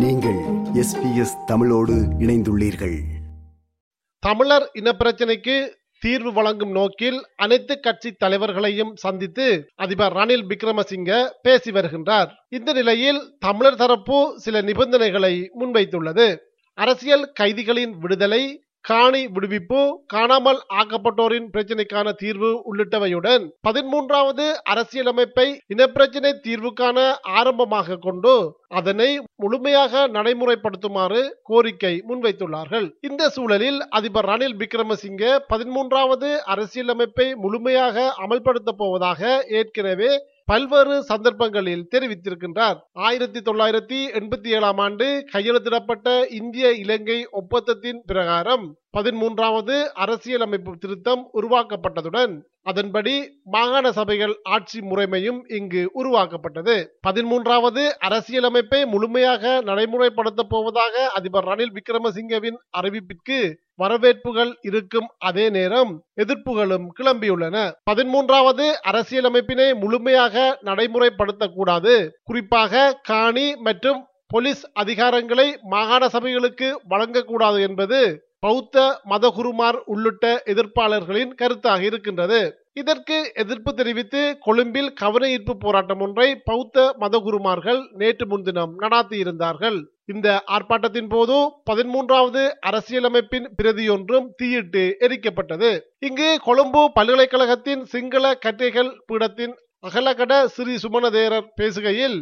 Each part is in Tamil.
நீங்கள் எஸ்பிஎஸ் தமிழோடு இணைந்துள்ளீர்கள். தமிழர் இனப்பிரச்சினைக்கு தீர்வு வழங்கும் நோக்கில் அனைத்து கட்சி தலைவர்களையும் சந்தித்து அதிபர் ரணில் விக்ரமசிங்க பேசி வருகின்றார். இந்த நிலையில் தமிழர் தரப்பு சில நிபந்தனைகளை முன்வைத்துள்ளது. அரசியல் கைதிகளின் விடுதலை காணி விடுவிப்பு காணாமல் ஆக்கப்பட்டோரின் பிரச்சினைக்கான தீர்வு உள்ளிட்டவையுடன் பதிமூன்றாவது அரசியலமைப்பை இனப்பிரச்சினை தீர்வுக்கான ஆரம்பமாக கொண்டு அதனை முழுமையாக நடைமுறைப்படுத்துமாறு கோரிக்கை முன்வைத்துள்ளார்கள். இந்த சூழலில் அதிபர் ரணில் விக்ரமசிங்கே பதிமூன்றாவது அரசியலமைப்பை முழுமையாக அமல்படுத்தப் போவதாக ஏற்கனவே பல்வேறு சந்தர்ப்பங்களில் தெரிவித்திருக்கின்றார். ஆயிரத்தி தொள்ளாயிரத்தி எண்பத்தி ஏழாம் ஆண்டு கையெழுத்திடப்பட்ட இந்திய இலங்கை ஒப்பந்தத்தின் பிரகாரம் பதிமூன்றாவது அரசியலமைப்பு திருத்தம் உருவாக்கப்பட்டதுடன் அதன்படி மாகாண சபைகள் ஆட்சி முறைமையும் இங்கு உருவாக்கப்பட்டது. பதிமூன்றாவது அரசியலமைப்பை முழுமையாக நடைமுறைப்படுத்தப் போவதாக அதிபர் ரணில் விக்ரமசிங்கவின் அறிவிப்பிற்கு வரவேற்புகள் இருக்கும் அதே நேரம் எதிர்ப்புகளும் கிளம்பியுள்ளன. பதிமூன்றாவது அரசியலமைப்பினை முழுமையாக நடைமுறைப்படுத்தக்கூடாது. குறிப்பாக காணி மற்றும் போலீஸ் அதிகாரங்களை மாகாண சபைகளுக்கு வழங்கக்கூடாது என்பது பௌத்த மதகுருமார் உள்ளிட்ட எதிர்ப்பாளர்களின் கருத்தாக இருக்கின்றது. இதற்கு எதிர்ப்பு தெரிவித்து கொழும்பில் கவன ஈர்ப்பு போராட்டம் ஒன்றை பௌத்த மதகுருமார்கள் நேற்று முன்தினம் நடாத்தியிருந்தார்கள் இந்த ஆர்ப்பாட்டத்தின் போது பதிமூன்றாவது அரசியலமைப்பின் பிரதியொன்றும் தீயிட்டு எரிக்கப்பட்டது. இங்கு கொழும்பு பல்கலைக்கழகத்தின் சிங்கள கற்றைகள் பீடத்தின் அகலகட ஸ்ரீ சுமணதேரர் பேசுகையில்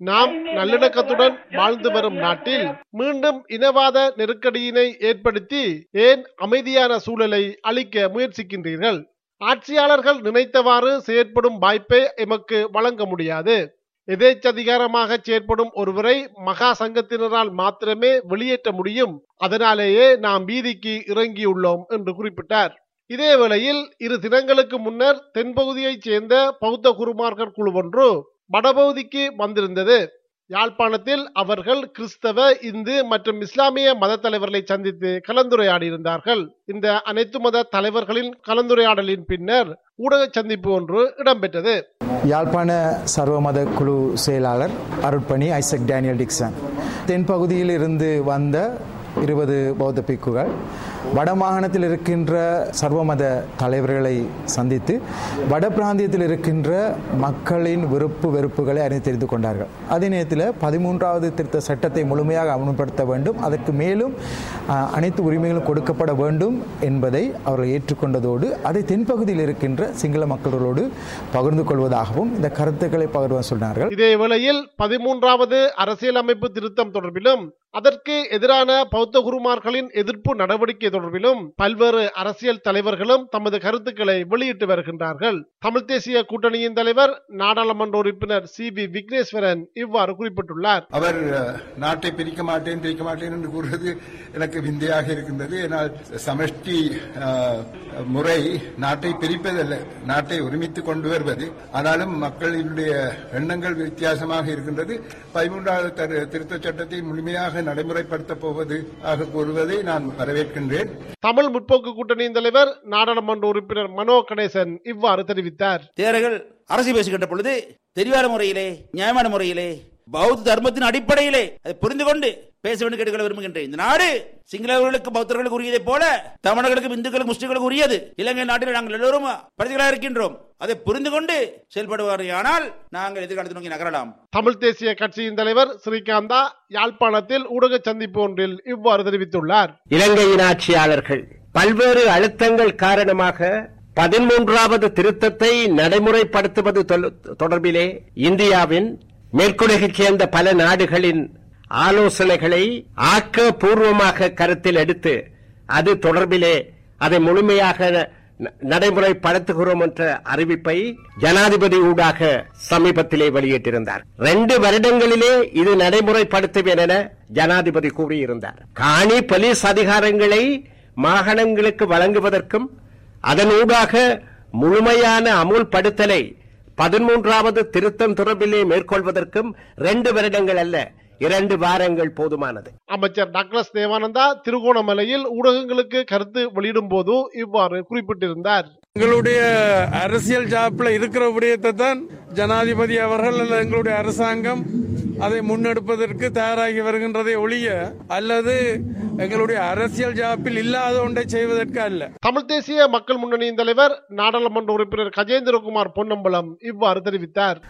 நாம் நல்லிணக்கத்துடன் வாழ்ந்து வரும் நாட்டில் மீண்டும் இனவாத நெருக்கடியினை ஏற்படுத்தி ஏன் அமைதியான சூழலை அளிக்க முயற்சிக்கின்றீர்கள்? ஆட்சியாளர்கள் நினைத்தவாறு செயற்படும் வாய்ப்பை எமக்கு வழங்க முடியாது. எதேச்சதிகாரமாக செயற்படும் ஒருவரை மகா சங்கத்தினரால் மாத்திரமே வெளியேற்ற முடியும். அதனாலேயே நாம் வீதிக்கு இறங்கியுள்ளோம் என்று குறிப்பிட்டார். இதேவேளையில் இரு தினங்களுக்கு முன்னர் தென்பகுதியைச் சேர்ந்த பௌத்த குருமார்கள் குழு ஒன்று வடபகுதிக்கு வந்திருந்தது. யாழ்ப்பாணத்தில் அவர்கள் கிறிஸ்தவ இந்து மற்றும் இஸ்லாமிய மத தலைவர்களை சந்தித்து கலந்துரையாடியிருந்தார்கள். இந்த அனைத்து மத தலைவர்களின் கலந்துரையாடலின் பின்னர் ஊடக சந்திப்பு ஒன்று இடம்பெற்றது. யாழ்ப்பாண சர்வமத குழு செயலாளர் அருட்பணி ஐசக் டேனியல் டிக்சன். தென்பகுதியில் இருந்து வந்த இருபது பௌத்த பிக்குகள் வடமாகாணத்தில் இருக்கின்ற சர்வமத தலைவர்களை சந்தித்து வட பிராந்தியத்தில் இருக்கின்ற மக்களின் விருப்பு வெறுப்புகளை அறிந்து தெரிந்து கொண்டார்கள். அதே நேரத்தில் பதிமூன்றாவது திருத்த சட்டத்தை முழுமையாக அமல்படுத்த வேண்டும். அதற்கு மேலும் அனைத்து உரிமைகளும் கொடுக்கப்பட வேண்டும் என்பதை அவர்கள் ஏற்றுக்கொண்டதோடு அதை தென்பகுதியில் இருக்கின்ற சிங்கள மக்களோடு பகிர்ந்து கொள்வதாகவும் இந்த கருத்துக்களை பகிர்வ சொன்னார்கள் இதே வேளையில் பதிமூன்றாவது அரசியலமைப்பு திருத்தம் தொடர்பிலும் அதற்கு எதிரான பௌத்த குருமார்களின் எதிர்ப்பு நடவடிக்கை தொடர்பிலும் பல்வேறு அரசியல் தலைவர்களும் தமது கருத்துக்களை வெளியிட்டு வருகின்றார்கள். தமிழ் தேசிய கூட்டணியின் தலைவர் நாடாளுமன்ற உறுப்பினர் சி பி விக்னேஸ்வரன் இவ்வாறு குறிப்பிட்டுள்ளார். அவர் நாட்டை பிரிக்க மாட்டேன் பிரிக்க மாட்டேன் என்று கூறுவது எனக்கு விந்தையாக இருக்கின்றது. ஏனால் சமஷ்டி முறை நாட்டை பிரிப்பதல்ல நாட்டை ஒருமித்து கொண்டு வருவது. ஆனாலும் மக்களினுடைய எண்ணங்கள் வித்தியாசமாக இருக்கின்றது. பதிமூன்றாவது தரு- திருத்தச் சட்டத்தை முழுமையாக நடைமுறைப்படுத்தப் போவது ஆக கூறுவதை நான் வரவேற்கின்றேன். தமிழ் முற்போக்கு கூட்டணியின் தலைவர் நாடாளுமன்ற உறுப்பினர் மனோ கணேசன் இவ்வாறு தெரிவித்தார். தேரர்கள் அரசு பேசுகின்ற பொழுது தெரியாத முறையிலே நியாயமான முறையிலே பௌத்த தர்மத்தின் அடிப்படையிலே அதை புரிந்து கொண்டு பேச வேண்டும் கேட்டுக்கொள்ள விரும்புகின்றேன். இந்த நாடு சிங்களவர்களுக்கு பௌத்தர்களுக்கு உரியதைப் போல தமிழர்களுக்கும் இந்துக்களுக்கு முஸ்லிம்களுக்கு உரியது. இலங்கை நாட்டில் நாங்கள் எல்லோரும் பிரதிகளாக இருக்கின்றோம். அதை புரிந்து கொண்டு செயல்படுவாரையானால் நாங்கள் எதிர்காலத்தை நோக்கி நகரலாம். தமிழ் தேசிய கட்சியின் தலைவர் ஸ்ரீகாந்தா யாழ்ப்பாணத்தில் ஊடக சந்திப்பு ஒன்றில் இவ்வாறு தெரிவித்துள்ளார். இலங்கையின் ஆட்சியாளர்கள் பல்வேறு அழுத்தங்கள் காரணமாக பதிமூன்றாவது திருத்தத்தை நடைமுறைப்படுத்துவது தொடர்பிலே இந்தியாவின் மேற்குலகைச் சேர்ந்த பல நாடுகளின் ஆலோசனைகளை ஆக்கப்பூர்வமாக கருத்தில் எடுத்து அது தொடர்பிலே அதை முழுமையாக ந- நடைமுறைப்படுத்துகிறோம் என்ற அறிவிப்பை ஜனாதிபதி ஊடாக சமீபத்திலே வெளியிட்டிருந்தார். ரெண்டு வருடங்களிலே இது நடைமுறைப்படுத்துவேன் என ஜனாதிபதி கூறியிருந்தார். காணி போலீஸ் அதிகாரங்களை மாகாணங்களுக்கு வழங்குவதற்கும் அதன் ஊடாக முழுமையான அமுல்படுத்தலை பதிமூன்றாவது திருத்தம் தொடர்பிலே மேற்கொள்வதற்கும் ரெண்டு வருடங்கள் அல்ல இரண்டு வாரங்கள் போதுமானது. அமைச்சர் டாக்டர் தேவானந்தா திருகோணமலையில் ஊடகங்களுக்கு கருத்து வெளியிடும் போது இவ்வாறு குறிப்பிட்டிருந்தார். எங்களுடைய அரசியல் ஜாப்ல இருக்கிற விடயத்தை தான் ஜனாதிபதி அவர்கள் அல்லது எங்களுடைய அரசாங்கம் அதை முன்னெடுப்பதற்கு தயாராகி வருகின்றதை ஒழிய அல்லது எங்களுடைய அரசியல் ஜாப்பில் இல்லாத ஒன்றை செய்வதற்கு அல்ல. தமிழ் தேசிய மக்கள் முன்னணியின் தலைவர் நாடாளுமன்ற உறுப்பினர் கஜேந்திரகுமார் பொன்னம்பலம் இவ்வாறு தெரிவித்தார்.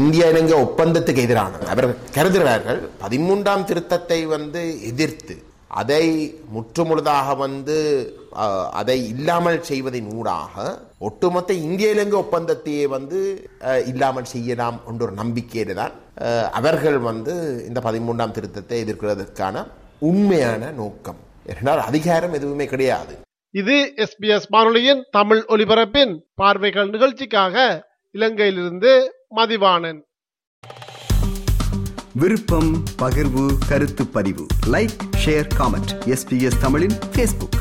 இந்தியா இலங்கை ஒப்பந்தத்துக்கு எதிரான அவர்கள் கருதுகிறார்கள் பதிமூன்றாம் திருத்தத்தை வந்து எதிர்த்து அதை முற்றுமுழுதாக வந்து அதை இல்லாமல் செய்வதன் ஊடாக ஒட்டுமொத்த இந்திய இலங்கை ஒப்பந்தத்தையே வந்து இல்லாமல் செய்யலாம் என்ற ஒரு நம்பிக்கையில தான் அவர்கள் வந்து இந்த பதிமூன்றாம் திருத்தத்தை எதிர்க்கிறதுக்கான உண்மையான நோக்கம். என்றால் அதிகாரம் எதுவுமே கிடையாது. இது எஸ்பிஎஸ் வானொலியின் தமிழ் ஒலிபரப்பின் பார்வைகள் நிகழ்ச்சிக்காக இலங்கையிலிருந்து மதிவாணன். விருப்பம் பகிர்வு கருத்து பதிவு. லைக் ஷேர் காமெண்ட் எஸ்பிஎஸ் தமிழின் ஃபேஸ்புக்